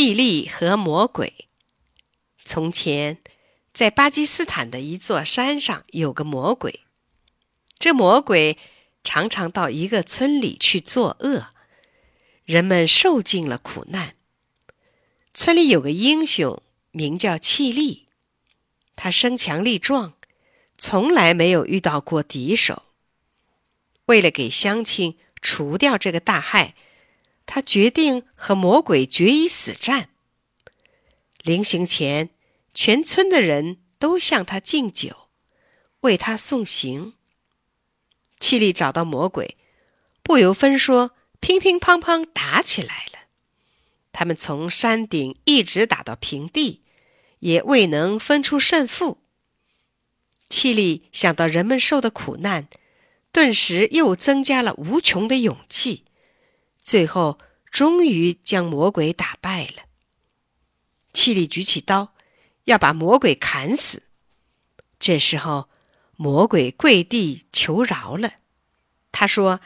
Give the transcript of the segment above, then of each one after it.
气力和魔鬼。从前，在巴基斯坦的一座山上有个魔鬼。这魔鬼常常到一个村里去作恶，人们受尽了苦难。村里有个英雄，名叫气力，他身强力壮，从来没有遇到过敌手。为了给乡亲除掉这个大害。他决定和魔鬼决一死战。临行前，全村的人都向他敬酒，为他送行。气力找到魔鬼，不由分说，乒乒乓乓打起来了。他们从山顶一直打到平地，也未能分出胜负。气力想到人们受的苦难，顿时又增加了无穷的勇气。最后，终于将魔鬼打败了。气力举起刀，要把魔鬼砍死。这时候，魔鬼跪地求饶了。他说：“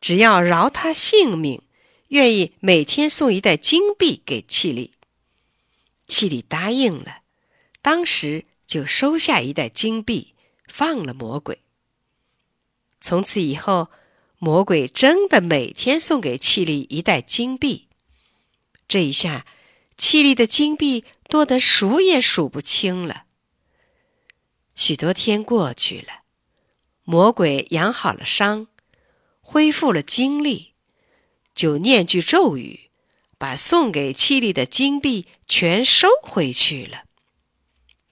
只要饶他性命，愿意每天送一袋金币给气力。”气力答应了，当时就收下一袋金币，放了魔鬼。从此以后。魔鬼真的每天送给气力一袋金币，这一下，气力的金币多得数也数不清了。许多天过去了，魔鬼养好了伤，恢复了精力，就念句咒语，把送给气力的金币全收回去了。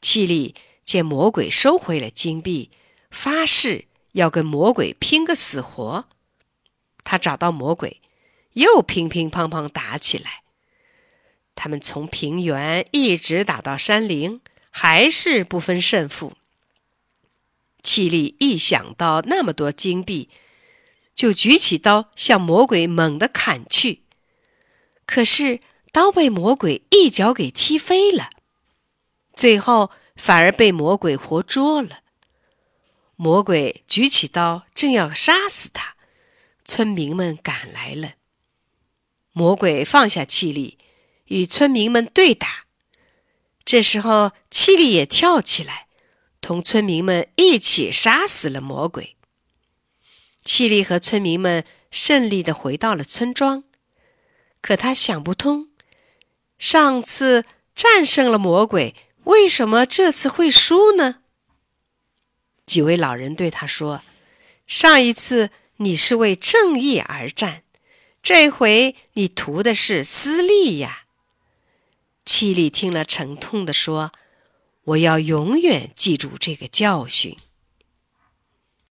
气力见魔鬼收回了金币，发誓要跟魔鬼拼个死活。他找到魔鬼，又乒乒乓乓打起来。他们从平原一直打到山林，还是不分胜负。气力一想到那么多金币，就举起刀向魔鬼猛地砍去。可是刀被魔鬼一脚给踢飞了，最后反而被魔鬼活捉了。魔鬼举起刀正要杀死他。村民们赶来了，魔鬼放下气力，与村民们对打。这时候，气力也跳起来，同村民们一起杀死了魔鬼。气力和村民们胜利的回到了村庄，可他想不通，上次战胜了魔鬼，为什么这次会输呢？几位老人对他说：“上一次。”你是为正义而战，这回你图的是私利呀！七力听了，沉痛地说：“我要永远记住这个教训。”